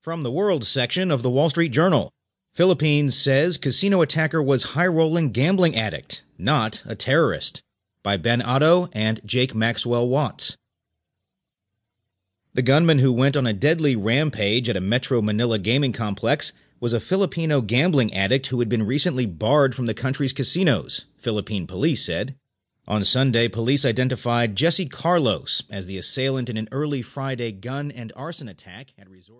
From the World section of the Wall Street Journal Philippines says casino attacker was high rolling gambling addict, not a terrorist. By Ben Otto and Jake Maxwell Watts. The gunman who went on a deadly rampage at a Metro Manila gaming complex was a Filipino gambling addict who had been recently barred from the country's casinos, Philippine police said. On Sunday, police identified Jesse Carlos as the assailant in an early Friday gun and arson attack at resort.